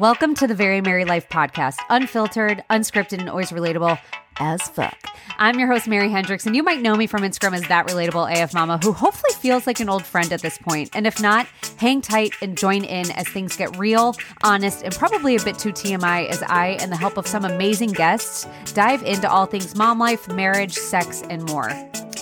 Welcome to the Very Mary Life podcast, unfiltered, unscripted, and always relatable as fuck. I'm your host, Mary Hendricks, and you might know me from Instagram as that relatable AF mama who hopefully feels like an old friend at this point. And if not, hang tight and join in as things get real, honest, and probably a bit too TMI as I, and the help of some amazing guests, dive into all things mom life, marriage, sex, and more.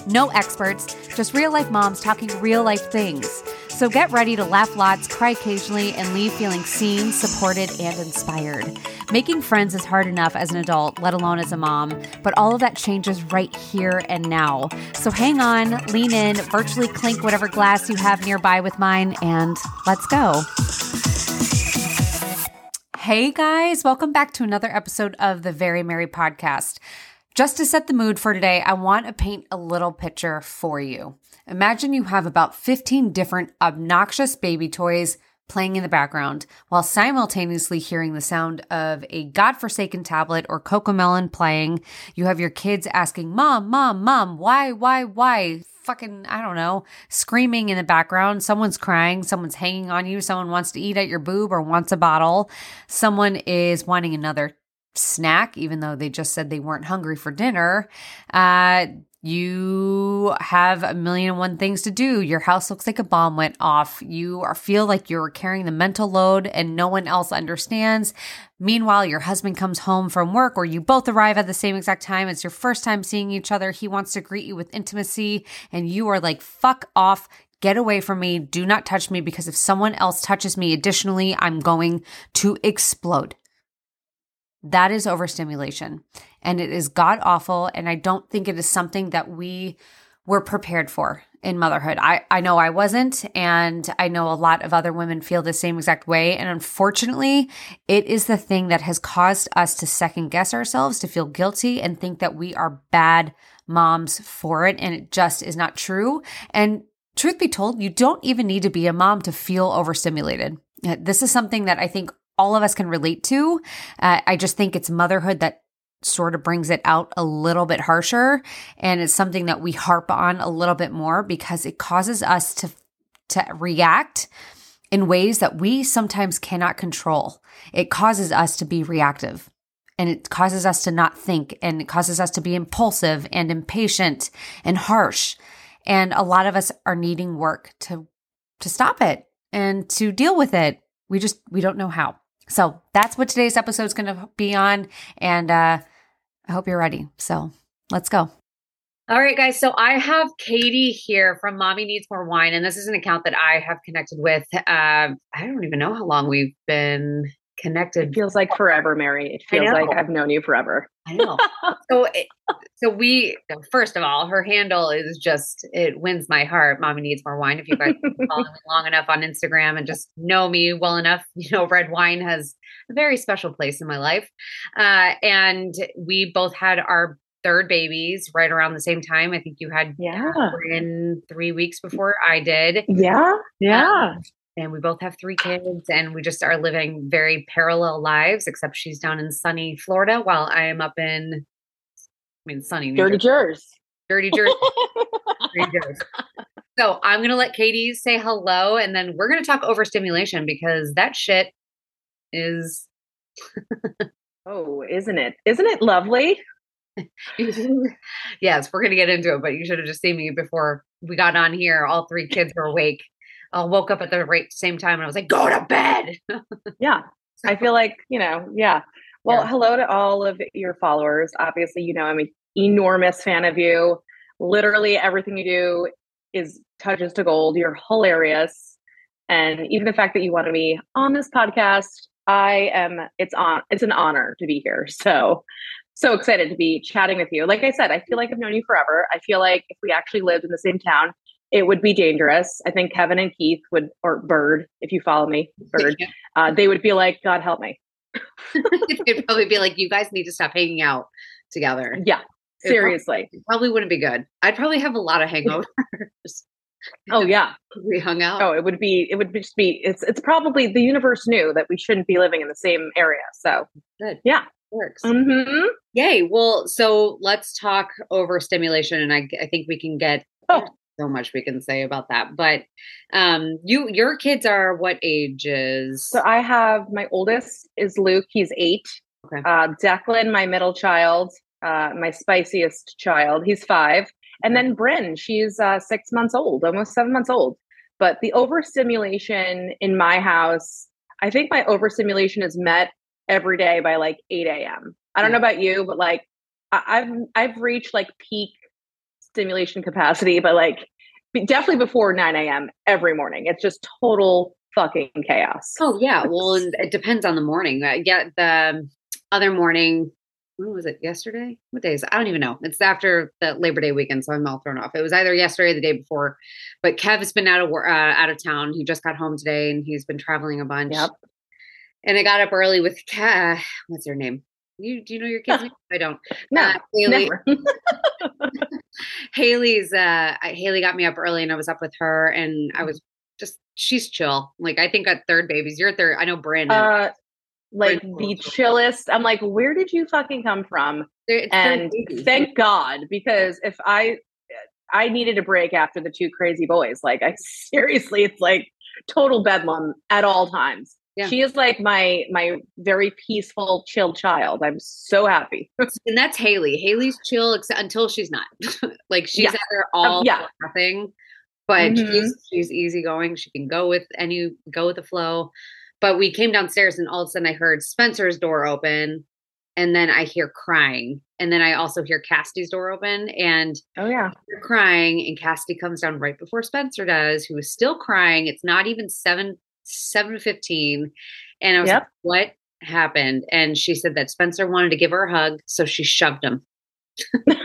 No experts, just real life moms talking real life things. So get ready to laugh lots, cry occasionally, and leave feeling seen, supported, and inspired. Making friends is hard enough as an adult, let alone as a mom, but all of that changes right here and now. So hang on, lean in, virtually clink whatever glass you have nearby with mine, and let's go. Hey guys, welcome back to another episode of the Very Mary podcast. Just to set the mood for today, I want to paint a little picture for you. Imagine you have about 15 different obnoxious baby toys playing in the background while simultaneously hearing the sound of a godforsaken tablet or cocomelon playing. You have your kids asking, Mom, Mom, Mom, why, why, why? Fucking, I don't know, screaming in the background. Someone's crying. Someone's hanging on you. Someone wants to eat at your boob or wants a bottle. Someone is wanting another snack, even though they just said they weren't hungry for dinner. Uh, you have a million and one things to do. Your house looks like a bomb went off. You are, feel like you're carrying the mental load and no one else understands. Meanwhile, your husband comes home from work or you both arrive at the same exact time. It's your first time seeing each other. He wants to greet you with intimacy and you are like, fuck off. Get away from me. Do not touch me because if someone else touches me additionally, I'm going to explode. That is overstimulation and it is god awful. And I don't think it is something that we were prepared for in motherhood. I, I know I wasn't, and I know a lot of other women feel the same exact way. And unfortunately, it is the thing that has caused us to second guess ourselves, to feel guilty, and think that we are bad moms for it. And it just is not true. And truth be told, you don't even need to be a mom to feel overstimulated. This is something that I think all of us can relate to. Uh, I just think it's motherhood that sort of brings it out a little bit harsher and it's something that we harp on a little bit more because it causes us to to react in ways that we sometimes cannot control. It causes us to be reactive and it causes us to not think and it causes us to be impulsive and impatient and harsh. And a lot of us are needing work to to stop it and to deal with it. We just we don't know how. So that's what today's episode is going to be on. And uh, I hope you're ready. So let's go. All right, guys. So I have Katie here from Mommy Needs More Wine. And this is an account that I have connected with. Uh, I don't even know how long we've been connected. It feels like forever, Mary. It feels like I've known you forever. I know. so, it, so we first of all, her handle is just it wins my heart. Mommy needs more wine. If you guys follow me long enough on Instagram and just know me well enough, you know red wine has a very special place in my life. Uh, and we both had our third babies right around the same time. I think you had yeah in three weeks before I did. Yeah, yeah. Um, and we both have three kids and we just are living very parallel lives except she's down in sunny florida while i am up in i mean sunny New dirty jersey. Dirty jersey, dirty jersey. so i'm going to let katie say hello and then we're going to talk overstimulation because that shit is oh isn't it? Isn't it lovely? Yes we're going to get into it but you should have just seen me before we got on here all three kids were awake I woke up at the right same time and I was like, go to bed. yeah. I feel like, you know, yeah. Well, yeah. hello to all of your followers. Obviously, you know, I'm an enormous fan of you. Literally everything you do is touches to gold. You're hilarious. And even the fact that you wanted me on this podcast, I am it's on it's an honor to be here. So so excited to be chatting with you. Like I said, I feel like I've known you forever. I feel like if we actually lived in the same town, it would be dangerous. I think Kevin and Keith would, or Bird, if you follow me, Bird, uh, they would be like, God help me. They'd probably be like, you guys need to stop hanging out together. Yeah, seriously. It probably, probably wouldn't be good. I'd probably have a lot of hangovers. oh yeah, we hung out. Oh, it would be. It would just be. It's. It's probably the universe knew that we shouldn't be living in the same area. So good. Yeah, works. Mm-hmm. Yay. Well, so let's talk over stimulation, and I, I think we can get oh so much we can say about that. But um you your kids are what ages? So I have my oldest is Luke, he's eight. Okay. Uh Declan, my middle child, uh, my spiciest child, he's five. And then Bryn, she's uh, six months old, almost seven months old. But the overstimulation in my house, I think my overstimulation is met every day by like 8 a.m. I don't know about you, but like I've I've reached like peak stimulation capacity, but like definitely before 9 a.m. every morning. It's just total fucking chaos. Oh yeah. Well, it depends on the morning. Uh, yeah, the other morning when was it yesterday? What day is it? I don't even know. It's after the Labor Day weekend, so I'm all thrown off. It was either yesterday or the day before. But Kev has been out of uh, out of town. He just got home today, and he's been traveling a bunch. Yep. And I got up early with Kev. What's her name? You do you know your kids' I don't. No, uh, Haley. Haley's uh Haley got me up early, and I was up with her, and I mm-hmm. was just she's chill. Like I think at third babies, you're third. I know Brandon. Uh, like the chillest. I'm like, where did you fucking come from? and thank God, because if I I needed a break after the two crazy boys. Like I seriously, it's like total bedlam at all times. Yeah. She is like my my very peaceful, chill child. I'm so happy. and that's Haley. Haley's chill except until she's not. like she's yeah. either all um, yeah. nothing, but mm-hmm. she's she's easygoing. She can go with any go with the flow. But we came downstairs and all of a sudden I heard Spencer's door open and then I hear crying. And then I also hear Cassidy's door open and oh yeah, crying. And Cassidy comes down right before Spencer does, who is still crying. It's not even seven seven fifteen. And I was yep. like, what happened? And she said that Spencer wanted to give her a hug, so she shoved him.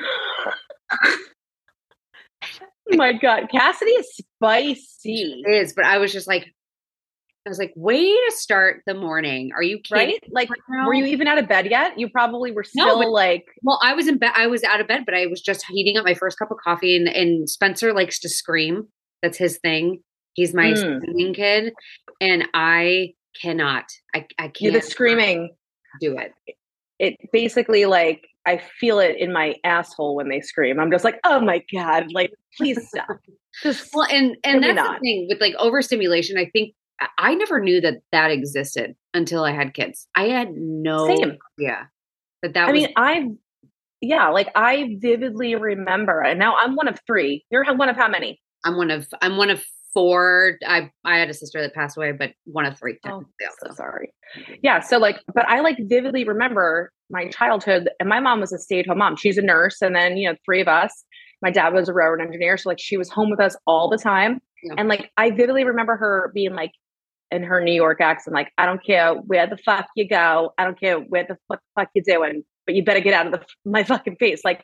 my god, Cassidy is spicy. It is, but I was just like, I was like, way to start the morning. Are you kidding? Right? Like, right were you even out of bed yet? You probably were still no, but, like. Well, I was in bed. I was out of bed, but I was just heating up my first cup of coffee. And, and Spencer likes to scream. That's his thing. He's my mm. screaming kid. And I cannot. I, I can't. The screaming. Do it. It basically like I feel it in my asshole when they scream. I'm just like, oh my god, like please stop. Just well, and and that's not. the thing with like overstimulation. I think I never knew that that existed until I had kids. I had no Same. idea that that. I was- mean, I yeah, like I vividly remember, and now I'm one of three. You're one of how many? I'm one of I'm one of four. I I had a sister that passed away, but one of three. Oh, so sorry. Yeah, so like, but I like vividly remember my childhood, and my mom was a stay at home mom. She's a nurse, and then you know, three of us. My dad was a railroad engineer, so like she was home with us all the time. Yeah. And like I vividly remember her being like, in her New York accent, like, I don't care where the fuck you go. I don't care where the fuck, fuck you're doing, but you better get out of the, my fucking face. Like,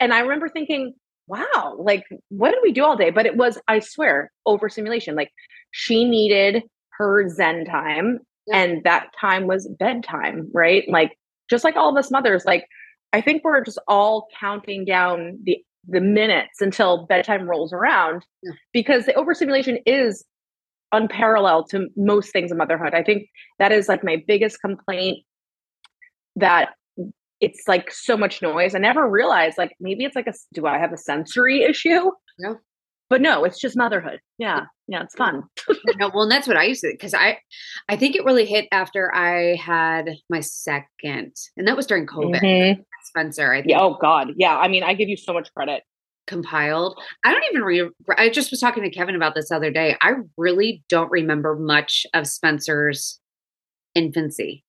and I remember thinking, wow, like, what did we do all day? But it was, I swear, overstimulation. Like, she needed her Zen time, yeah. and that time was bedtime, right? Like, just like all of us mothers, like, I think we're just all counting down the the minutes until bedtime rolls around yeah. because the overstimulation is unparalleled to most things in motherhood. I think that is like my biggest complaint that it's like so much noise. I never realized like maybe it's like a do I have a sensory issue? No. But no, it's just motherhood. Yeah. Yeah, it's fun. no, well, and that's what I used to because I I think it really hit after I had my second. And that was during COVID. Mm-hmm. Spencer. I think. Yeah, oh God. Yeah. I mean, I give you so much credit compiled. I don't even re- I just was talking to Kevin about this other day. I really don't remember much of Spencer's infancy.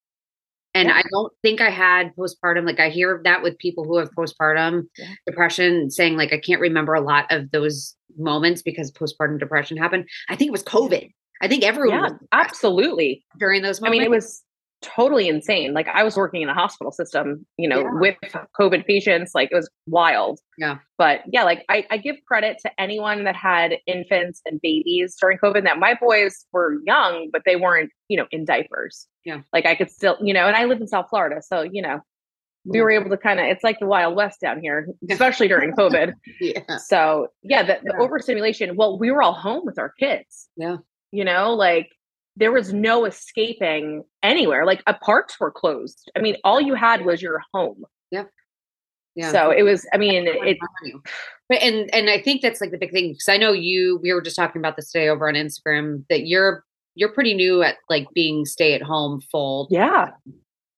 And yeah. I don't think I had postpartum. Like I hear that with people who have postpartum yeah. depression saying like I can't remember a lot of those moments because postpartum depression happened. I think it was COVID. I think everyone yeah, absolutely during those moments. I mean, it was totally insane. Like I was working in a hospital system, you know, yeah. with COVID patients. Like it was wild. Yeah. But yeah, like I, I, give credit to anyone that had infants and babies during COVID. That my boys were young, but they weren't, you know, in diapers. Yeah. Like I could still, you know, and I live in South Florida, so you know, we mm. were able to kind of it's like the wild west down here especially during covid yeah so yeah the, the yeah. overstimulation well we were all home with our kids yeah you know like there was no escaping anywhere. Like uh, parks were closed. I mean, all you had was your home. Yeah. Yeah. So it was, I mean, it, but, and, and I think that's like the big thing. Cause I know you, we were just talking about this today over on Instagram that you're, you're pretty new at like being stay at home full. Yeah.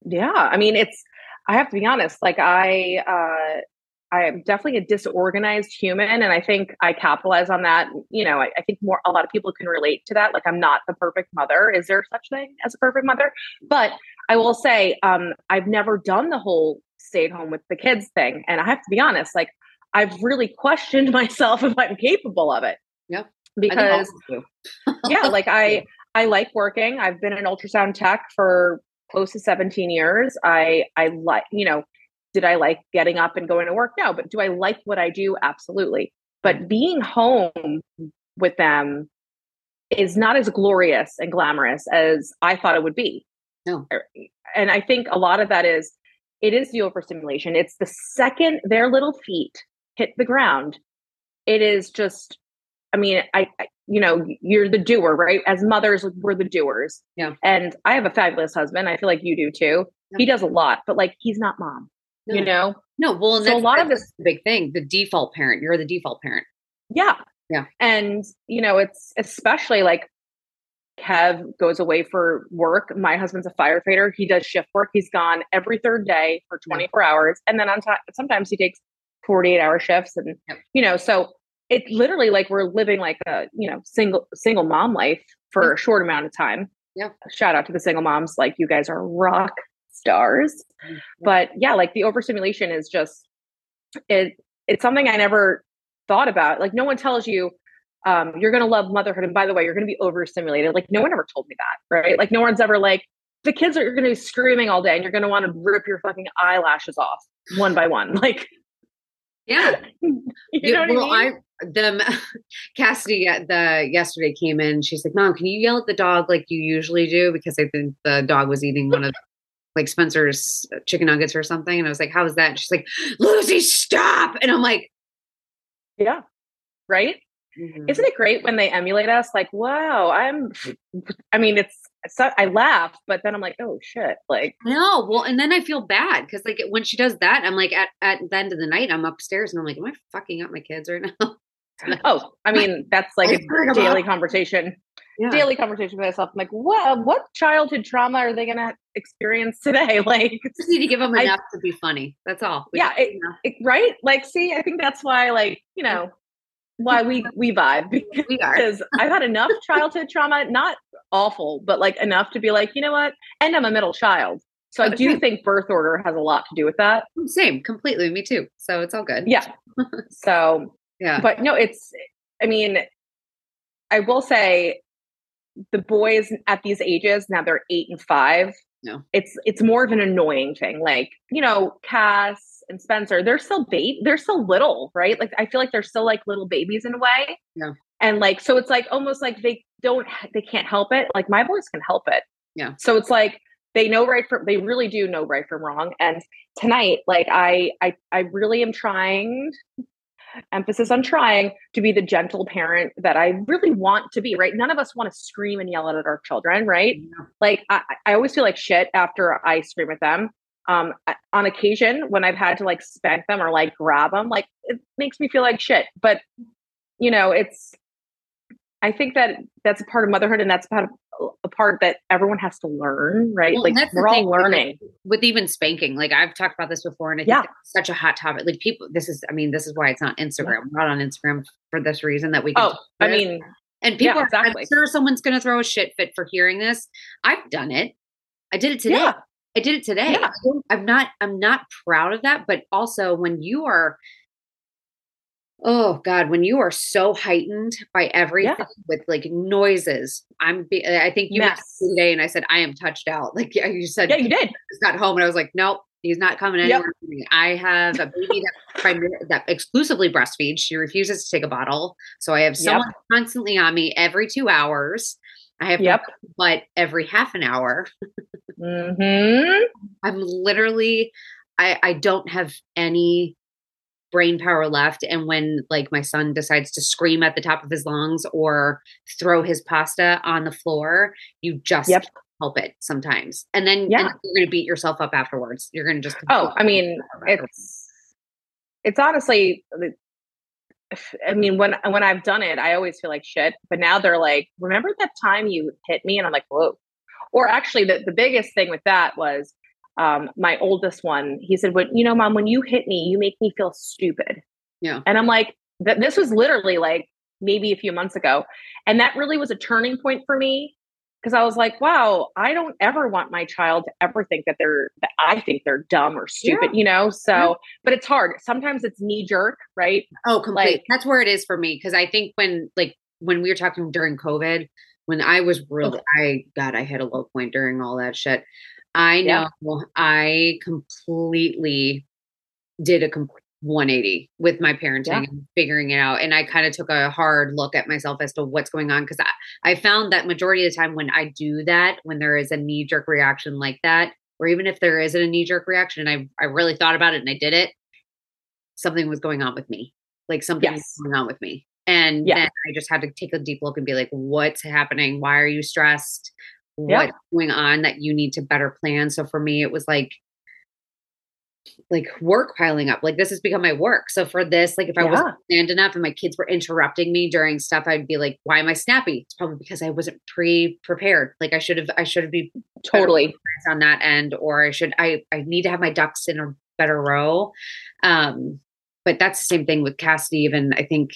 Yeah. I mean, it's, I have to be honest, like I, uh, I am definitely a disorganized human. And I think I capitalize on that. You know, I, I, think more, a lot of people can relate to that. Like I'm not the perfect mother. Is there such thing as a perfect mother? But I will say, um, I've never done the whole stay at home with the kids thing. And I have to be honest, like I've really questioned myself if I'm capable of it. Yeah. Because yeah, like I, I like working. I've been an ultrasound tech for close to 17 years. I, I like, you know, did I like getting up and going to work? No, but do I like what I do? Absolutely. But being home with them is not as glorious and glamorous as I thought it would be. No. Er, and I think a lot of that is it is the overstimulation. It's the second their little feet hit the ground, it is just I mean, I, I you know, you're the doer, right? As mothers, we're the doers. Yeah. And I have a fabulous husband. I feel like you do too. Yeah. He does a lot, but like he's not mom. No. You know? No, well, so a lot of this big thing, the default parent. You're the default parent. Yeah. Yeah. And, you know, it's especially like Kev goes away for work. My husband's a firefighter. He does shift work. He's gone every third day for 24 yeah. hours. And then on top, sometimes he takes 48 hour shifts. And, yep. you know, so it's literally like we're living like a, you know, single, single mom life for yeah. a short amount of time. Yeah. Shout out to the single moms. Like you guys are rock stars. Mm-hmm. But yeah, like the overstimulation is just it it's something I never thought about. Like no one tells you um, you're gonna love motherhood. And by the way, you're gonna be overstimulated. Like no one ever told me that, right? Like no one's ever like, the kids are gonna be screaming all day and you're gonna want to rip your fucking eyelashes off one by one. Like yeah. you know well, I, mean? I them Cassidy the yesterday came in. She's like, "Mom, can you yell at the dog like you usually do?" Because I think the dog was eating one of like Spencer's chicken nuggets or something. And I was like, how is that? And she's like, Lucy, stop. And I'm like, yeah, right. Mm-hmm. Isn't it great when they emulate us? Like, wow, I'm, I mean, it's, so, I laugh, but then I'm like, oh shit. Like, no, well, and then I feel bad because, like, when she does that, I'm like, at, at the end of the night, I'm upstairs and I'm like, am I fucking up my kids right now? oh, I mean, that's like a daily conversation yeah. daily conversation with myself. I'm like, what uh, what childhood trauma are they gonna experience today? Like just need to give them enough I, to be funny. That's all. We yeah, it, it, right? Like, see, I think that's why, like, you know, why we we vibe because we because I've had enough childhood trauma, not awful, but like enough to be like, you know what? And I'm a middle child. So I do think birth order has a lot to do with that. Oh, same, completely. Me too. So it's all good. Yeah. so yeah. But no, it's I mean, I will say the boys at these ages now they're eight and five no. it's it's more of an annoying thing like you know cass and spencer they're still bait they're still little right? Like i feel like they're still like little babies in a way. Yeah. And like so it's like almost like they don't they can't help it like my boys can help it. Yeah. So it's like they know right from they really do know right from wrong. And tonight like i i i really am trying emphasis on trying to be the gentle parent that I really want to be, right? None of us want to scream and yell at our children, right? Yeah. Like I, I always feel like shit after I scream at them. Um, on occasion when I've had to like spank them or like grab them, like it makes me feel like shit. But you know, it's I think that that's a part of motherhood, and that's part of a part that everyone has to learn, right? Well, like we're all learning with, with, even spanking. Like I've talked about this before, and I yeah. such a hot topic. Like people, this is, I mean, this is why it's not Instagram. We're not on Instagram for this reason that we. Can oh, I mean, and people yeah, are. Exactly. I'm sure someone's going to throw a shit fit for hearing this. I've done it. I did it today. Yeah. I did it today. Yeah. I'm not. I'm not proud of that, but also when you are oh god when you are so heightened by everything yeah. with like noises i'm be- i think you yes. today and i said i am touched out like you said yeah you did got home and i was like nope he's not coming anywhere yep. i have a baby that primar- that exclusively breastfeeds she refuses to take a bottle so i have someone yep. constantly on me every two hours i have yep. but every half an hour mm-hmm. i'm literally i i don't have any brain power left and when like my son decides to scream at the top of his lungs or throw his pasta on the floor you just yep. help it sometimes and then yeah. And you're going to beat yourself up afterwards you're going to just oh i mean it's it's honestly I mean, when when I've done it, I always feel like shit. But now they're like, remember that time you hit me? And I'm like, whoa. Or actually, the, the biggest thing with that was um, my oldest one. He said, "When you know, mom, when you hit me, you make me feel stupid." Yeah. And I'm like, that this was literally like maybe a few months ago, and that really was a turning point for me because I was like, wow, I don't ever want my child to ever think that they're that I think they're dumb or stupid, yeah. you know? So, yeah. but it's hard. Sometimes it's knee jerk, right? Oh, complete. Like, That's where it is for me because I think when like when we were talking during COVID, when I was really I God, I hit a low point during all that shit. I know yeah. I completely did a complete 180 with my parenting yeah. and figuring it out. And I kind of took a hard look at myself as to what's going on because I, I found that majority of the time when I do that, when there is a knee jerk reaction like that, or even if there isn't a knee jerk reaction and I, I really thought about it and I did it, something was going on with me. Like something yes. was going on with me. And yeah. then I just had to take a deep look and be like, what's happening? Why are you stressed? What's going on that you need to better plan? So for me, it was like, like work piling up. Like this has become my work. So for this, like if I yeah. wasn't stand enough and my kids were interrupting me during stuff, I'd be like, why am I snappy? It's probably because I wasn't pre-prepared. Like I should have, I should have been totally on that end, or I should, I, I need to have my ducks in a better row. Um, but that's the same thing with Cassidy. Even I think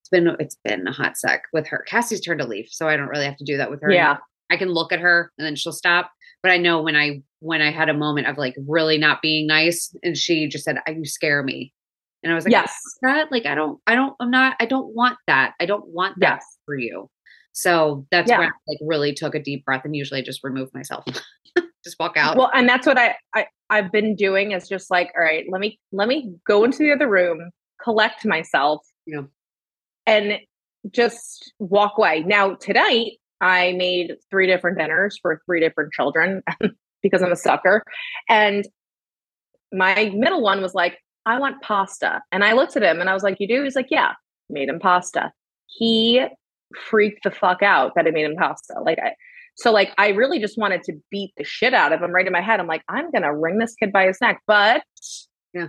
it's been, it's been a hot sec with her. Cassie's turned a leaf. So I don't really have to do that with her. Yeah. Anymore. I can look at her and then she'll stop. But I know when I when I had a moment of like really not being nice, and she just said, "You scare me," and I was like, "Yes, that like I don't, I don't, I'm not, I don't want that. I don't want that yes. for you." So that's yeah. when I like really took a deep breath, and usually I just remove myself, just walk out. Well, and that's what I, I I've been doing is just like, all right, let me let me go into the other room, collect myself, yeah, and just walk away. Now tonight I made three different dinners for three different children because I'm a sucker. And my middle one was like, I want pasta. And I looked at him and I was like, You do? He's like, Yeah, made him pasta. He freaked the fuck out that I made him pasta. Like, I, so like, I really just wanted to beat the shit out of him right in my head. I'm like, I'm going to wring this kid by his neck. But yeah,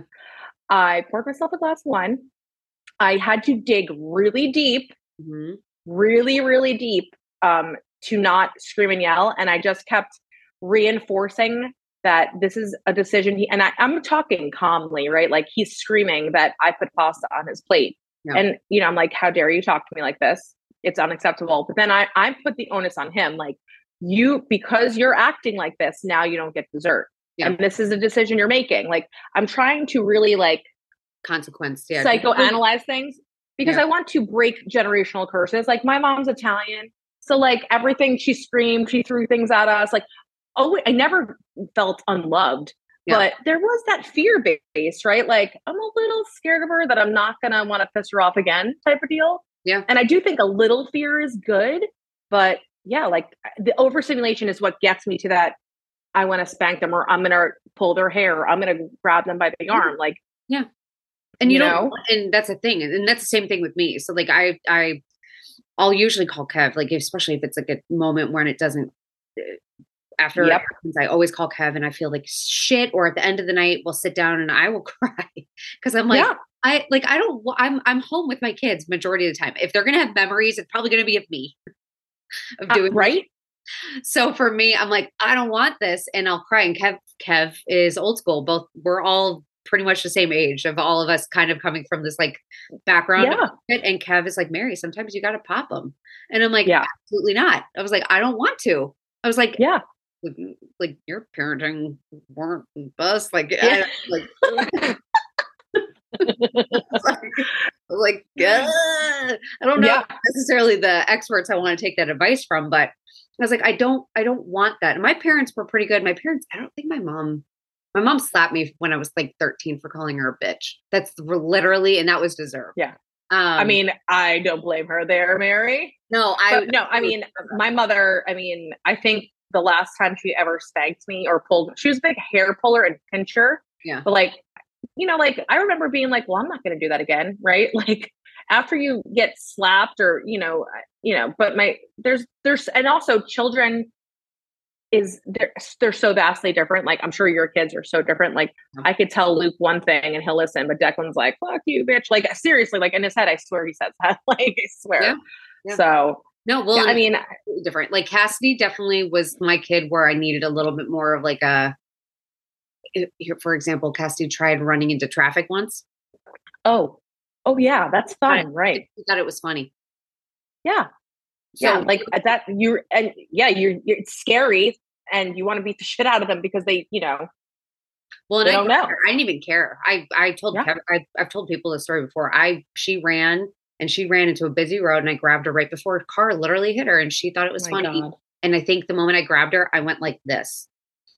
I poured myself a glass of wine. I had to dig really deep, mm-hmm. really, really deep um, to not scream and yell. And I just kept reinforcing that this is a decision he and I, am talking calmly, right? Like he's screaming that I put pasta on his plate. Yeah. And you know, I'm like, how dare you talk to me like this? It's unacceptable. But then I I put the onus on him, like you because you're acting like this, now you don't get dessert. Yeah. And this is a decision you're making. Like I'm trying to really like consequence, yeah. Psychoanalyze things because yeah. I want to break generational curses. Like my mom's Italian. So like everything she screamed, she threw things at us. Like, oh, I never felt unloved. Yeah. But there was that fear base, right? Like I'm a little scared of her that I'm not gonna want to piss her off again, type of deal. Yeah. And I do think a little fear is good, but yeah, like the overstimulation is what gets me to that. I want to spank them, or I'm gonna pull their hair, or I'm gonna grab them by the arm. Like, yeah. And you, you know, and that's a thing, and that's the same thing with me. So like I I I'll usually call Kev, like especially if it's like a moment when it doesn't. Uh, after yep. happens, I always call Kev, and I feel like shit. Or at the end of the night, we'll sit down and I will cry because I'm like, yeah. I like I don't. I'm I'm home with my kids majority of the time. If they're gonna have memories, it's probably gonna be of me of uh, doing uh, right. So for me, I'm like, I don't want this, and I'll cry. And Kev, Kev is old school. Both we're all pretty much the same age of all of us kind of coming from this like background. Yeah. And Kev is like, Mary, sometimes you got to pop them. And I'm like, yeah, absolutely not. I was like, I don't want to. I was like, yeah, like, like your parenting weren't bust. Like, yeah. I, like, like, uh, I don't know yeah. necessarily the experts I want to take that advice from, but I was like, I don't, I don't want that. And my parents were pretty good. My parents, I don't think my mom my mom slapped me when I was like 13 for calling her a bitch. That's literally, and that was deserved. Yeah. Um, I mean, I don't blame her there, Mary. No, I but no. I mean, my mother. I mean, I think the last time she ever spanked me or pulled, she was a big hair puller and pincher. Yeah. But like, you know, like I remember being like, "Well, I'm not going to do that again," right? Like after you get slapped or you know, you know. But my there's there's and also children is they're they're so vastly different. Like I'm sure your kids are so different. Like I could tell Luke one thing and he'll listen, but Declan's like, "Fuck you, bitch!" Like seriously, like in his head, I swear he says that. like I swear. Yeah. Yeah. So no, well, yeah, I mean, different. Like Cassidy definitely was my kid where I needed a little bit more of like a. For example, Cassidy tried running into traffic once. Oh, oh yeah, that's fun, right? I thought it was funny. Yeah, so, yeah, like that. You're and yeah, you're, you're it's scary, and you want to beat the shit out of them because they, you know. Well, and I don't know. I didn't even care. I I told yeah. Kevin, I, I've told people this story before. I she ran and she ran into a busy road, and I grabbed her right before a car literally hit her, and she thought it was oh funny. God. And I think the moment I grabbed her, I went like this.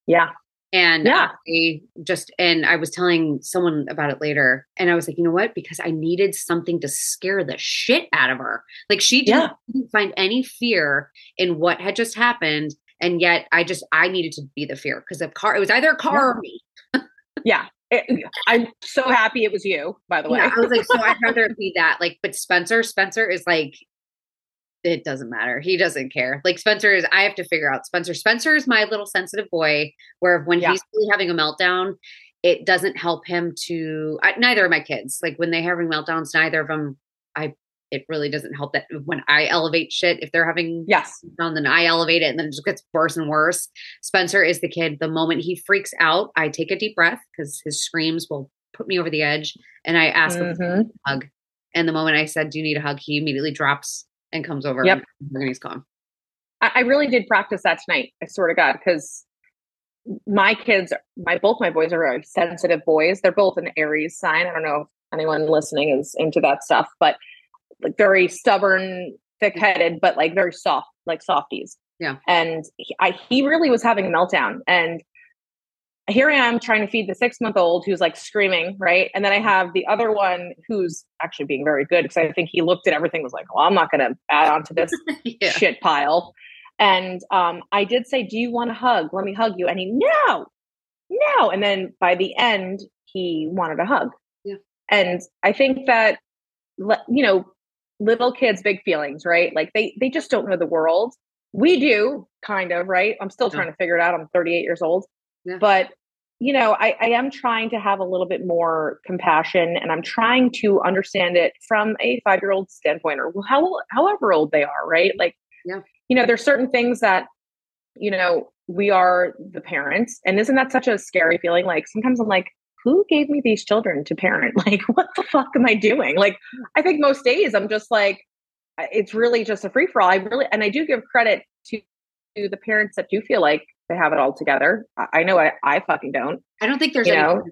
Yeah. And yeah. I just, and I was telling someone about it later. And I was like, you know what? Because I needed something to scare the shit out of her. Like she didn't, yeah. didn't find any fear in what had just happened. And yet I just, I needed to be the fear because the car, it was either a car yeah. or me. yeah. It, I'm so happy it was you, by the way. Yeah, I was like, so I'd rather be that. Like, but Spencer, Spencer is like, it doesn't matter. He doesn't care. Like Spencer is, I have to figure out Spencer. Spencer is my little sensitive boy where when yeah. he's really having a meltdown, it doesn't help him to, I, neither of my kids, like when they're having meltdowns, neither of them, I, it really doesn't help that when I elevate shit, if they're having, yes, down, then I elevate it and then it just gets worse and worse. Spencer is the kid. The moment he freaks out, I take a deep breath because his screams will put me over the edge. And I ask mm-hmm. him a hug. And the moment I said, Do you need a hug? He immediately drops and comes over yep. and he's gone. I, really did practice that tonight. I swear to God, because my kids, my both my boys are very sensitive boys. They're both an Aries sign. I don't know if anyone listening is into that stuff, but like very stubborn, thick-headed, but like very soft, like softies. Yeah. And he, I, he really was having a meltdown, and here I am trying to feed the six month old who's like screaming, right? And then I have the other one who's actually being very good because I think he looked at everything was like, well, I'm not going to add on to this yeah. shit pile. And um, I did say, Do you want a hug? Let me hug you. And he, no, no. And then by the end, he wanted a hug. Yeah. And I think that, you know, little kids, big feelings, right? Like they, they just don't know the world. We do kind of, right? I'm still trying to figure it out. I'm 38 years old. Yeah. But you know, I, I am trying to have a little bit more compassion and I'm trying to understand it from a five year old standpoint or how, however old they are, right? Like, yeah. you know, there's certain things that, you know, we are the parents. And isn't that such a scary feeling? Like sometimes I'm like, who gave me these children to parent? Like, what the fuck am I doing? Like, I think most days I'm just like, it's really just a free for all. I really, and I do give credit to, to the parents that do feel like they have it all together. I, know I, I fucking don't. I don't think there's you know?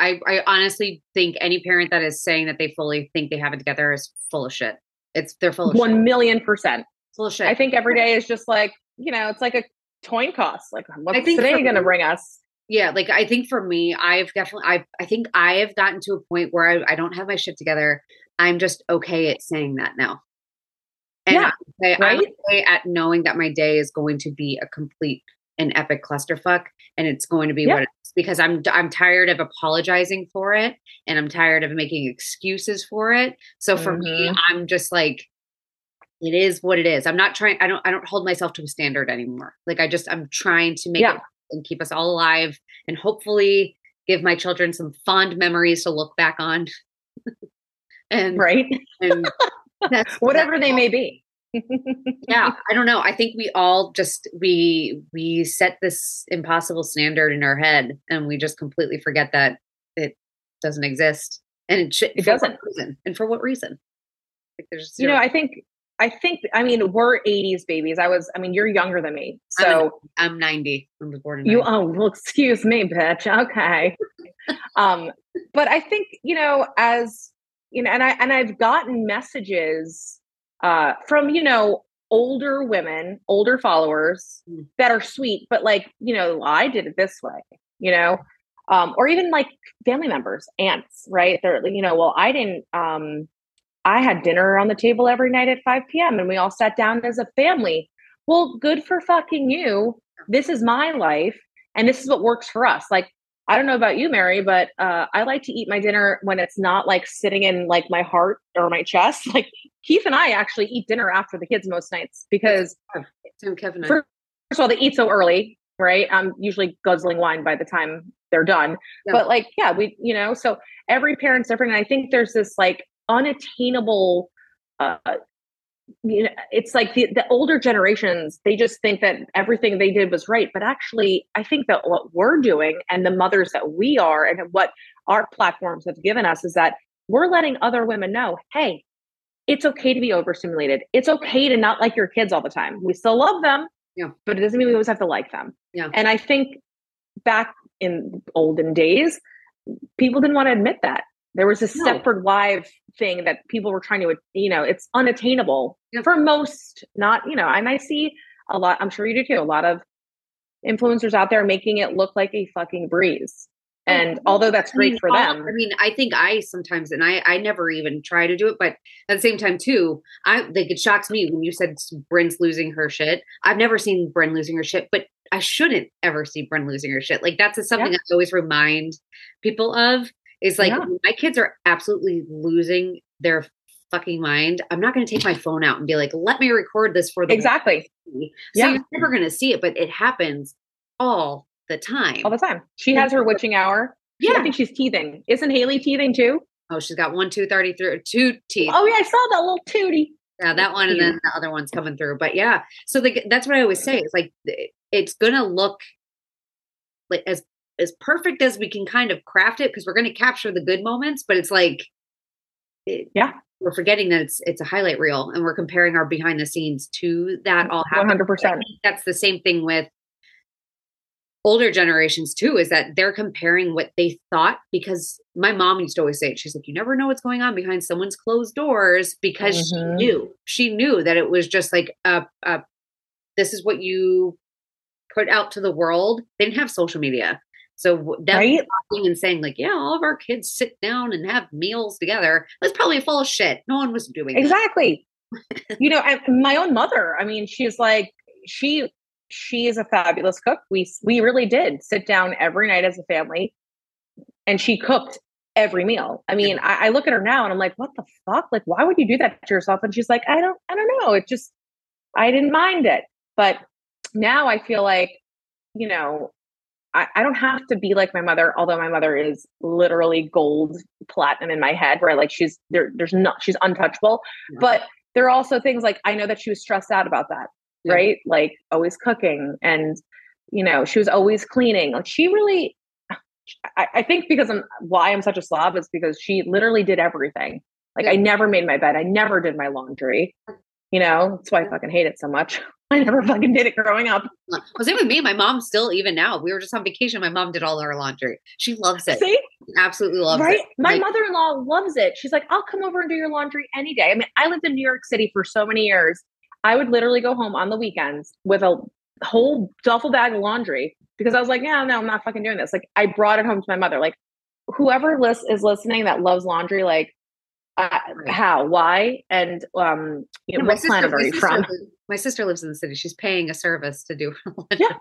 I, I honestly think any parent that is saying that they fully think they have it together is full of shit. It's they're full of one shit. million percent full of shit. I think every day is just like, you know, it's like a coin cost. Like what's I today gonna bring us? Yeah, like I think for me, I've definitely I I think I have gotten to a point where I, I don't have my shit together. I'm just okay at saying that now. And yeah, I, right? I'm okay at knowing that my day is going to be a complete an epic clusterfuck and it's going to be yeah. what it's because I'm I'm tired of apologizing for it and I'm tired of making excuses for it. So for mm-hmm. me, I'm just like it is what it is. I'm not trying I don't I don't hold myself to a standard anymore. Like I just I'm trying to make yeah. it and keep us all alive and hopefully give my children some fond memories to look back on. and right. And that's whatever they may be. Yeah i don't know. I think we all just we we set this impossible standard in our head and we just completely forget that it doesn't exist. And it, should, it doesn't. and for what reason? Like there's you know i think i think i mean we're 80s babies i was i mean you're younger than me so i'm, I'm 90 i was born you oh well excuse me bitch okay um but i think you know as you know and i and i've gotten messages uh, from you know older women, older followers mm. that are sweet, but like you know, well, I did it this way, you know, um, or even like family members, aunts, right? They're you know, well, I didn't. Um, I had dinner on the table every night at 5 p.m. and we all sat down as a family. Well, good for fucking you. This is my life and this is what works for us. Like I don't know about you, Mary, but uh, I like to eat my dinner when it's not like sitting in like my heart or my chest. Like Keith and I actually eat dinner after the kids most nights because Kevin. First, first of all, they eat so early, right? I'm usually guzzling wine by the time they're done. Yeah. But like, yeah, we, you know, so every parent's different. And I think there's this like unattainable uh you know, it's like the, the older generations, they just think that everything they did was right. But actually, I think that what we're doing and the mothers that we are and what our platforms have given us is that we're letting other women know, hey, it's okay to be overstimulated. It's okay to not like your kids all the time. We still love them, yeah. but it doesn't mean we always have to like them. Yeah. And I think back in olden days, people didn't want to admit that. There was a no. Stepford Wife thing that people were trying to, you know, it's unattainable yeah. for most, not, you know, and I see a lot, I'm sure you do too, a lot of influencers out there making it look like a fucking breeze. Oh, and although that's great I mean, for them. I mean, I think I sometimes, and I, I never even try to do it, but at the same time too, I like it shocks me when you said Bryn's losing her shit. I've never seen Bryn losing her shit, but I shouldn't ever see Bryn losing her shit. Like that's something yeah. I always remind people of is like yeah. my kids are absolutely losing their fucking mind. I'm not going to take my phone out and be like, let me record this for the exactly. So yeah. you're never going to see it, but it happens all the time. All the time. She has her witching hour. Yeah. I think she's teething. Isn't Haley teething too? Oh, she's got one, two, 33, two teeth. Oh, yeah. I saw that little tootie. Yeah, that one, and then the other one's coming through. But yeah, so the, that's what I always say. It's like it's gonna look like as as perfect as we can kind of craft it because we're going to capture the good moments but it's like it, yeah. we're forgetting that it's it's a highlight reel and we're comparing our behind the scenes to that all 100% that's the same thing with older generations too is that they're comparing what they thought because my mom used to always say it she's like you never know what's going on behind someone's closed doors because mm-hmm. she knew she knew that it was just like a, a this is what you put out to the world. They didn't have social media so them right? talking and saying like, yeah, all of our kids sit down and have meals together. That's probably full of shit. No one was doing it. exactly. you know, I, my own mother. I mean, she's like she she is a fabulous cook. We we really did sit down every night as a family, and she cooked every meal. I mean, I, I look at her now and I'm like, what the fuck? Like, why would you do that to yourself? And she's like, I don't, I don't know. It just, I didn't mind it. But now I feel like, you know, I, I, don't have to be like my mother, although my mother is literally gold platinum in my head, where like she's there, there's not, she's untouchable. Yeah. But there are also things like I know that she was stressed out about that, yeah. right? Like always cooking and, you know, she was always cleaning. Like she really, I, I think because I'm why I'm such a slob is because she literally did everything. Like yeah. I never made my bed, I never did my laundry. You know, that's why I fucking hate it so much. I never fucking did it growing up. Well, same with me. My mom still, even now, we were just on vacation. My mom did all our laundry. She loves it. See? Absolutely loves right? it. My like, mother in law loves it. She's like, I'll come over and do your laundry any day. I mean, I lived in New York City for so many years. I would literally go home on the weekends with a whole duffel bag of laundry because I was like, yeah, no, I'm not fucking doing this. Like, I brought it home to my mother. Like, whoever list is listening that loves laundry, like, uh, how, why, and um, you know, what planet are you from? My sister lives in the city. She's paying a service to do. yeah,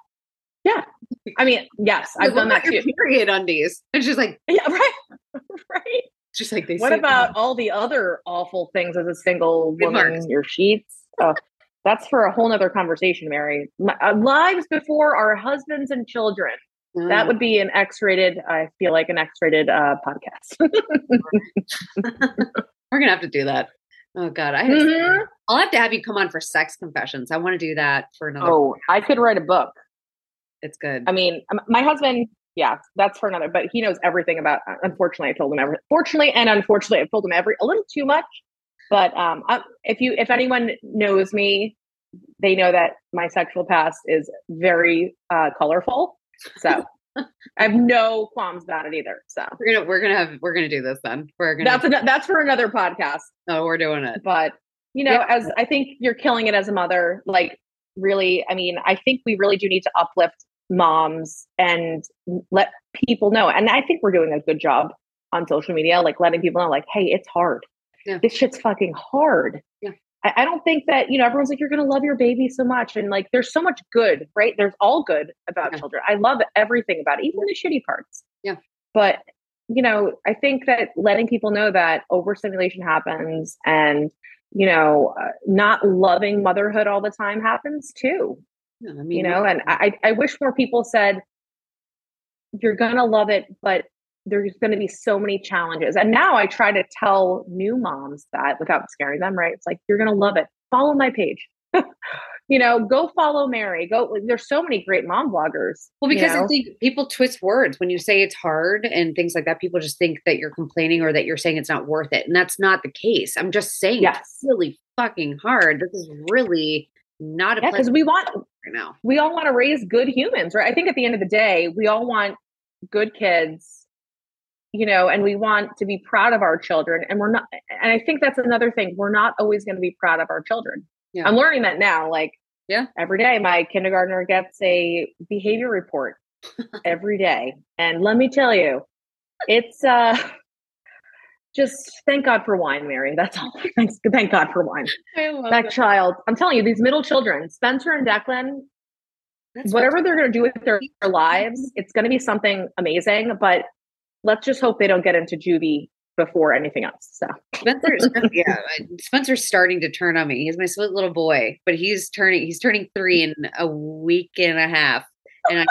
yeah. I mean, yes, I've done that too. Period undies, and she's like, yeah, right, right. Just like they. What about all the other awful things as a single woman? Your sheets. Oh, that's for a whole nother conversation, Mary. My, uh, lives before our husbands and children. Mm. That would be an X-rated. I feel like an X-rated uh, podcast. We're gonna have to do that. Oh God, I mm-hmm. I'll have to have you come on for sex confessions. I want to do that for another. Oh, I could write a book. It's good. I mean, my husband. Yeah, that's for another. But he knows everything about. Uh, unfortunately, I told him every. Fortunately, and unfortunately, I told him every a little too much. But um, I, if you if anyone knows me, they know that my sexual past is very uh, colorful. So I have no qualms about it either. So we're gonna we're gonna have we're gonna do this then. We're gonna that's an, that's for another podcast. Oh, we're doing it. But you know, as I think you're killing it as a mother. Like really, I mean, I think we really do need to uplift moms and let people know. And I think we're doing a good job on social media, like letting people know, like, hey, it's hard. Yeah. This shit's fucking hard. Yeah. I, I don't think that, you know, everyone's like, you're going to love your baby so much. And like, there's so much good, right? There's all good about yeah. children. I love everything about it, even the shitty parts. Yeah. But, you know, I think that letting people know that overstimulation happens and, you know, uh, not loving motherhood all the time happens too. I mean, you know, and I, I wish more people said, you're going to love it, but there's going to be so many challenges. And now I try to tell new moms that without scaring them, right? It's like, you're going to love it. Follow my page. you know, go follow Mary. Go. There's so many great mom bloggers. Well, because you know? I think people twist words when you say it's hard and things like that. People just think that you're complaining or that you're saying it's not worth it, and that's not the case. I'm just saying yes. it's really fucking hard. This is really not a because we want right now. We all want to raise good humans, right? I think at the end of the day, we all want good kids you know, and we want to be proud of our children. And we're not, and I think that's another thing. We're not always going to be proud of our children. Yeah. I'm learning that now. Like, yeah, every day my kindergartner gets a behavior report every day. And let me tell you, it's uh just thank God for wine, Mary. That's all. Thanks, thank God for wine. that, that child. I'm telling you, these middle children, Spencer and Declan, That's whatever they're going to do with their, their lives, it's going to be something amazing. But let's just hope they don't get into juvie before anything else. So Spencer, oh, yeah, Spencer's starting to turn on me. He's my sweet little boy, but he's turning he's turning three in a week and a half, and I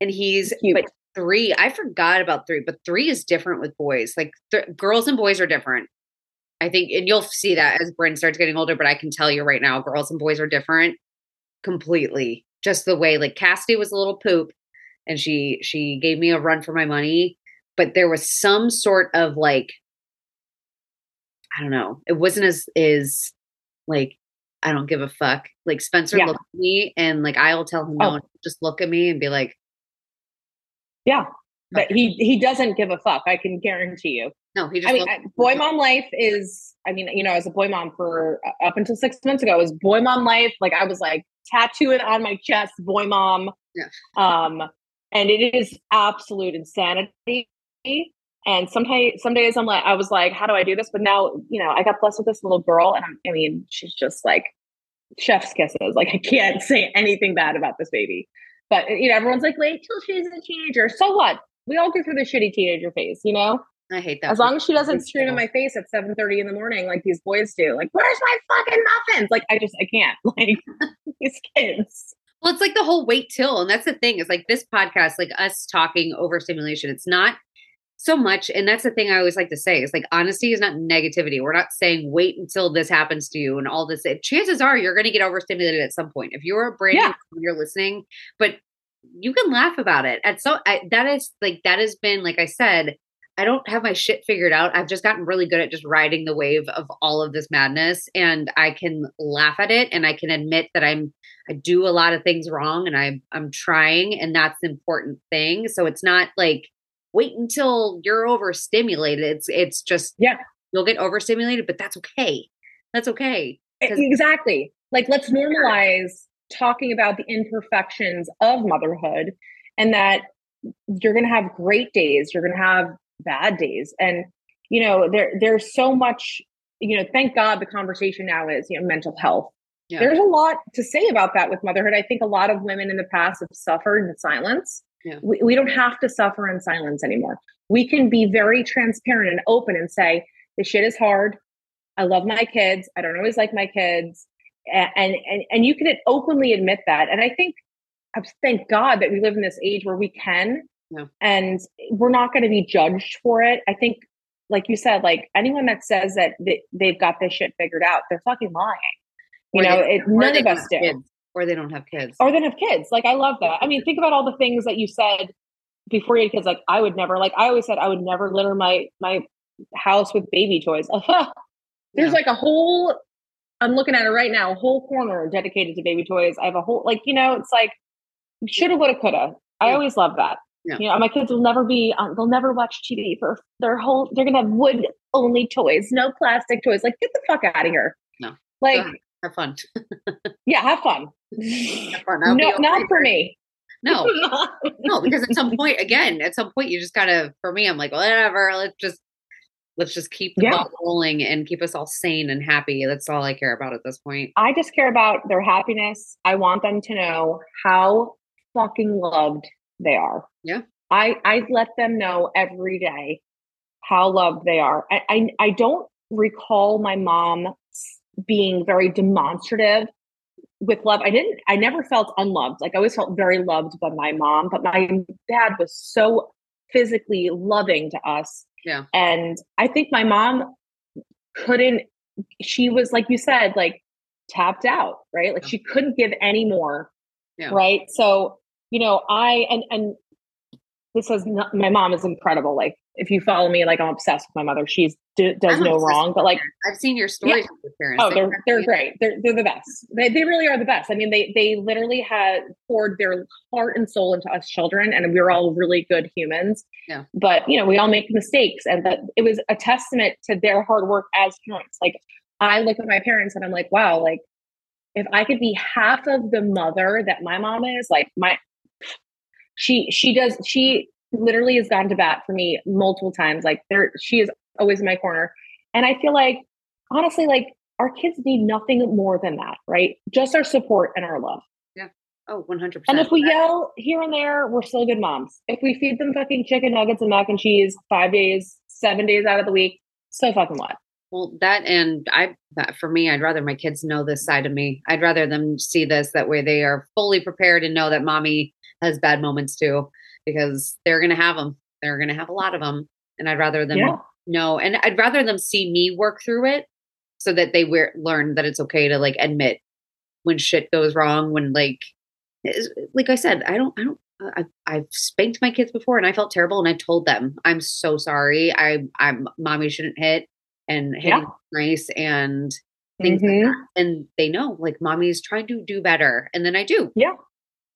and he's Cute. but three. I forgot about three, but three is different with boys. Like th- girls and boys are different. I think, and you'll see that as Bryn starts getting older. But I can tell you right now, girls and boys are different completely. Just the way, like Cassidy was a little poop, and she she gave me a run for my money. But there was some sort of like i don't know. It wasn't as is like i don't give a fuck. Like spencer yeah. looked at me and like i'll tell him no oh. just look at me and be like yeah. But he he doesn't give a fuck i can guarantee you. No he just i mean boy mom life is i mean you know as a boy mom for uh, up until six months ago was boy mom life. Like i was like tattooing on my chest boy mom. Yeah. um and it is absolute insanity. And sometimes, some days I'm like, I was like, how do I do this? But now, you know, I got blessed with this little girl, and I'm, I mean, she's just like chef's kisses. Like I can't say anything bad about this baby. But you know, everyone's like, wait till she's a teenager. So what? We all go through the shitty teenager phase, you know. I hate that. As long as she doesn't scream in my face at 7 30 in the morning like these boys do. Like, where's my fucking muffins? Like, I just I can't. Like these kids. Well, it's like the whole wait till, and that's the thing. Is like this podcast, like us talking over overstimulation. It's not so much, and that's the thing I always like to say is like honesty is not negativity. We're not saying wait until this happens to you and all this. It, chances are you're going to get overstimulated at some point. If you're a brand yeah. new, you're listening, but you can laugh about it. At so I, that is like that has been like I said. I don't have my shit figured out. I've just gotten really good at just riding the wave of all of this madness, and I can laugh at it, and I can admit that I'm I do a lot of things wrong and I I'm trying and that's the important thing. So it's not like wait until you're overstimulated. It's it's just yeah, you'll get overstimulated, but that's okay. That's okay. Exactly. Like let's normalize talking about the imperfections of motherhood and that you're going to have great days, you're going to have bad days and you know there there's so much you know thank god the conversation now is you know mental health yeah. There's a lot to say about that with motherhood. I think a lot of women in the past have suffered in silence. Yeah. We, we don't have to suffer in silence anymore. We can be very transparent and open and say, the shit is hard. I love my kids. I don't always like my kids. And, and, and you can openly admit that. And I think, thank God that we live in this age where we can, yeah. and we're not going to be judged for it. I think, like you said, like anyone that says that they've got this shit figured out, they're fucking lying. You or know, they, it, none of us do. Kids, or they don't have kids. Or they don't have kids. Like I love that. I mean, think about all the things that you said before you had kids. Like I would never, like I always said, I would never litter my my house with baby toys. There's yeah. like a whole. I'm looking at it right now. A whole corner dedicated to baby toys. I have a whole like you know. It's like shoulda, woulda, coulda. I always love that. Yeah. You know, my kids will never be. Um, they'll never watch TV for their whole. They're gonna have wood only toys, no plastic toys. Like get the fuck out of here. No. Like have fun. yeah, have fun. Have fun. No, not for me. No, no, because at some point, again, at some point, you just gotta. For me, I'm like, whatever. Let's just let's just keep the yeah. ball rolling and keep us all sane and happy. That's all I care about at this point. I just care about their happiness. I want them to know how fucking loved they are. Yeah. I I let them know every day how loved they are. I I, I don't recall my mom being very demonstrative with love. I didn't, I never felt unloved. Like I always felt very loved by my mom, but my dad was so physically loving to us. Yeah. And I think my mom couldn't, she was, like you said, like tapped out, right? Like she couldn't give any more. Yeah. Right. So, you know, I, and, and this is not, my mom is incredible. Like if you follow me, like I'm obsessed with my mother. She's d- does I'm no wrong, but like I've seen your stories Yeah. with your parents. oh, They they're they're great. They're they're the best. They they really are the best. I mean, they they literally had poured their heart and soul into us children, and we were all really good humans. Yeah. But you know, we all make mistakes, and that it was a testament to their hard work as parents. Like I look at my parents, and I'm like, wow, like if I could be half of the mother that my mom is, like my she she does she literally has gone to bat for me multiple times. Like there she is always in my corner. And I feel like honestly, like our kids need nothing more than that, right? Just our support and our love. Yeah. Oh, 100%. And if we yell here and there, we're still good moms. If we feed them fucking chicken nuggets and mac and cheese five days, seven days out of the week, so fucking what? Well, that and I, that for me, I'd rather my kids know this side of me. I'd rather them see this that way they are fully prepared and know that mommy has bad moments too, because they're going to have them. They're going to have a lot of them. And I'd rather them Yeah. know, and I'd rather them see me work through it so that they wear, learn that it's okay to like admit when shit goes wrong, when like, like I said, I don't, I don't, I, I've spanked my kids before and I felt terrible and I told them, I'm so sorry. I, I'm mommy shouldn't hit and hitting Yeah. nice and things like Mhm. that. And they know like mommy's trying to do better. And then I do. Yeah.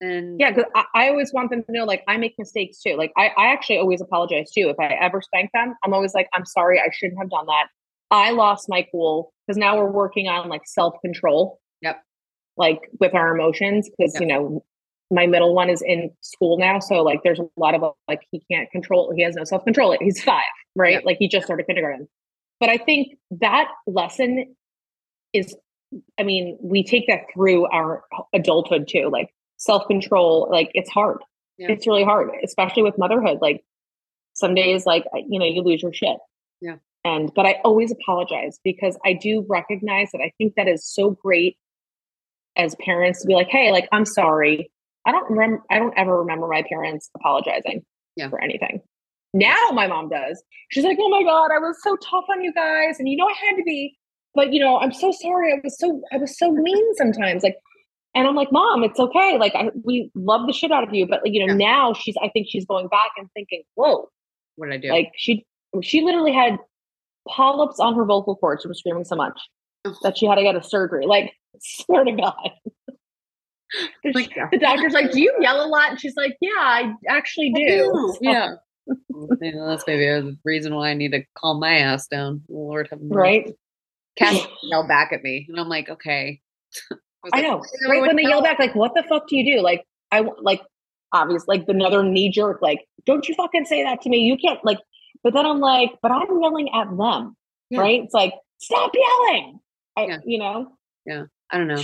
And Yeah, because I, I always want them to know, like, I make mistakes too. Like, I, I actually always apologize too. If I ever spank them, I'm always like, I'm sorry, I shouldn't have done that. I lost my cool because now we're working on like self control. Yep. Like with our emotions, because, Yep. you know, my middle one is in school now. So, like, there's a lot of like, he can't control, he has no self control. He's five, right? Yep. Like, he just started kindergarten. But I think that lesson is, I mean, we take that through our adulthood too. Like, self control, like, it's hard Yeah. it's really hard, especially with motherhood. Like some days, like you know, you lose your shit. Yeah. And but I always apologize because I do recognize that I think that is so great as parents to be like, hey, like I'm sorry. I don't remember. I don't ever remember my parents apologizing Yeah. for anything. Now my mom does. She's like, oh my god, I was so tough on you guys, and you know I had to be, but you know I'm so sorry. I was so I was so mean sometimes. Like and I'm like, Mom, it's okay. Like, I, we love the shit out of you, but like, you know, Yeah. now she's. I think she's going back and thinking, whoa, what did I do? like she she literally had polyps on her vocal cords. from screaming so much Oh. that she had to get a surgery. Like, swear to God. The- Like, the doctor's like, "Do you yell a lot?" And she's like, "Yeah, I actually do." So- yeah. You know, that's maybe the reason why I need to calm my ass down. Lord have mercy. right. Cat yelled back at me, and I'm like, okay. Was I like, know. Right when they the yell back, like, "What the fuck do you do?" Like, I like obviously like another knee jerk. Like, don't you fucking say that to me? You can't like. But then I'm like, but I'm yelling at them, Yeah. right? It's like, stop yelling. I, Yeah. you know. Yeah. I don't know.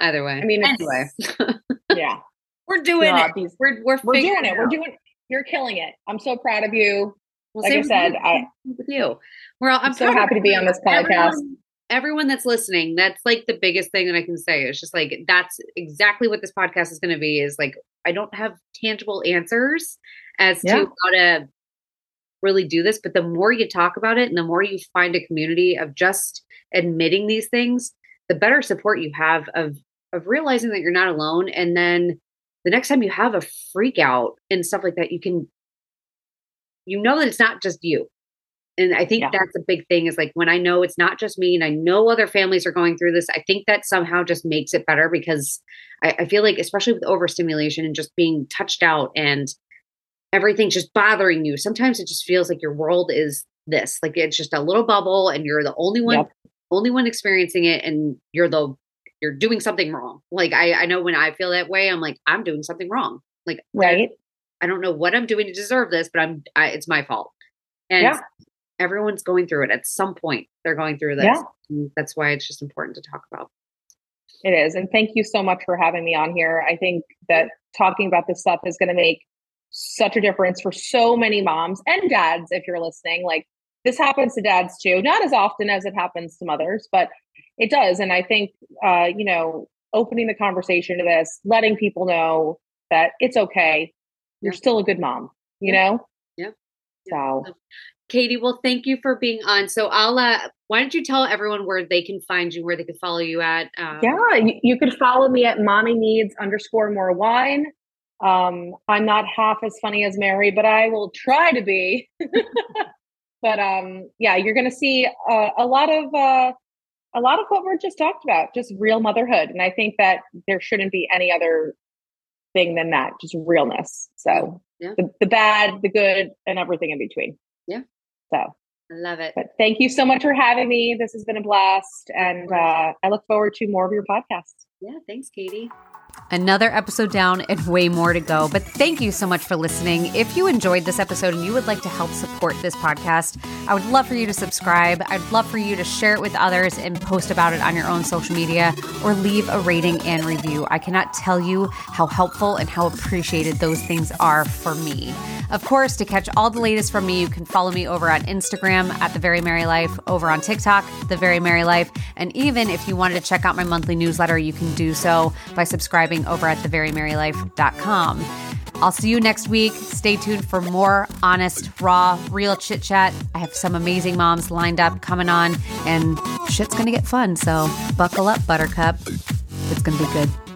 Either way. I mean, it's- anyway, Yeah, we're doing God, it. these- We're we're, we're figuring doing it. We're doing. You're killing it. I'm so proud of you. Well, like I same with said, you. I- with you. We're all, I'm I'm so happy to be on this podcast. Everyone, everyone that's listening, that's like the biggest thing that I can say. It's just like that's exactly what this podcast is going to be. Is like I don't have tangible answers as Yeah. to how to really do this, but the more you talk about it, and the more you find a community of just admitting these things, the better support you have of of realizing that you're not alone, and then the next time you have a freak out and stuff like that, you can you know that it's not just you. And I think Yeah. that's a big thing is like when I know it's not just me and I know other families are going through this, I think that somehow just makes it better because I, I feel like, especially with overstimulation and just being touched out and everything's just bothering you, sometimes it just feels like your world is this like it's just a little bubble and you're the only one Yep. only one experiencing it and you're the you're doing something wrong like i i know when i feel that way i'm like i'm doing something wrong like Right. I don't know what I'm doing to deserve this, but I'm I, it's my fault. And Yeah. Everyone's going through it at some point. They're going through this. Yeah. That's why it's just important to talk about. It is. And thank you so much for having me on here. I think that talking about this stuff is going to make such a difference for so many moms and dads if you're listening. Like this happens to dads too, not as often as it happens to mothers, but it does. And I think, uh, you know, opening the conversation to this, letting people know that it's okay. You're still a good mom, you know? Yeah. So Katie, well, thank you for being on. So I'll uh why don't you tell everyone where they can find you, where they can follow you at? Um, yeah, you, you could follow me at mommy needs underscore more wine. Um, I'm not half as funny as Mary, but I will try to be. but um, yeah, you're going to see uh, a lot of uh, a lot of what we're just talked about, just real motherhood, and I think that there shouldn't be any other thing than that, just realness. So yeah. the, the bad, the good, and everything in between. Yeah. So I love it. But thank you so much for having me. This has been a blast, and uh, I look forward to more of your podcasts. Yeah. Thanks, Katie. Another episode down and way more to go. But thank you so much for listening. If you enjoyed this episode and you would like to help support this podcast, I would love for you to subscribe. I'd love for you to share it with others and post about it on your own social media or leave a rating and review. I cannot tell you how helpful and how appreciated those things are for me. Of course, to catch all the latest from me, you can follow me over on Instagram at The Very Mary Life, over on TikTok, The Very Mary Life. And even if you wanted to check out my monthly newsletter, you can do so by subscribing over at theverymarylife.com. I'll see you next week. Stay tuned for more honest, raw, real chit chat. I have some amazing moms lined up coming on, and shit's gonna get fun. So buckle up, Buttercup. It's gonna be good.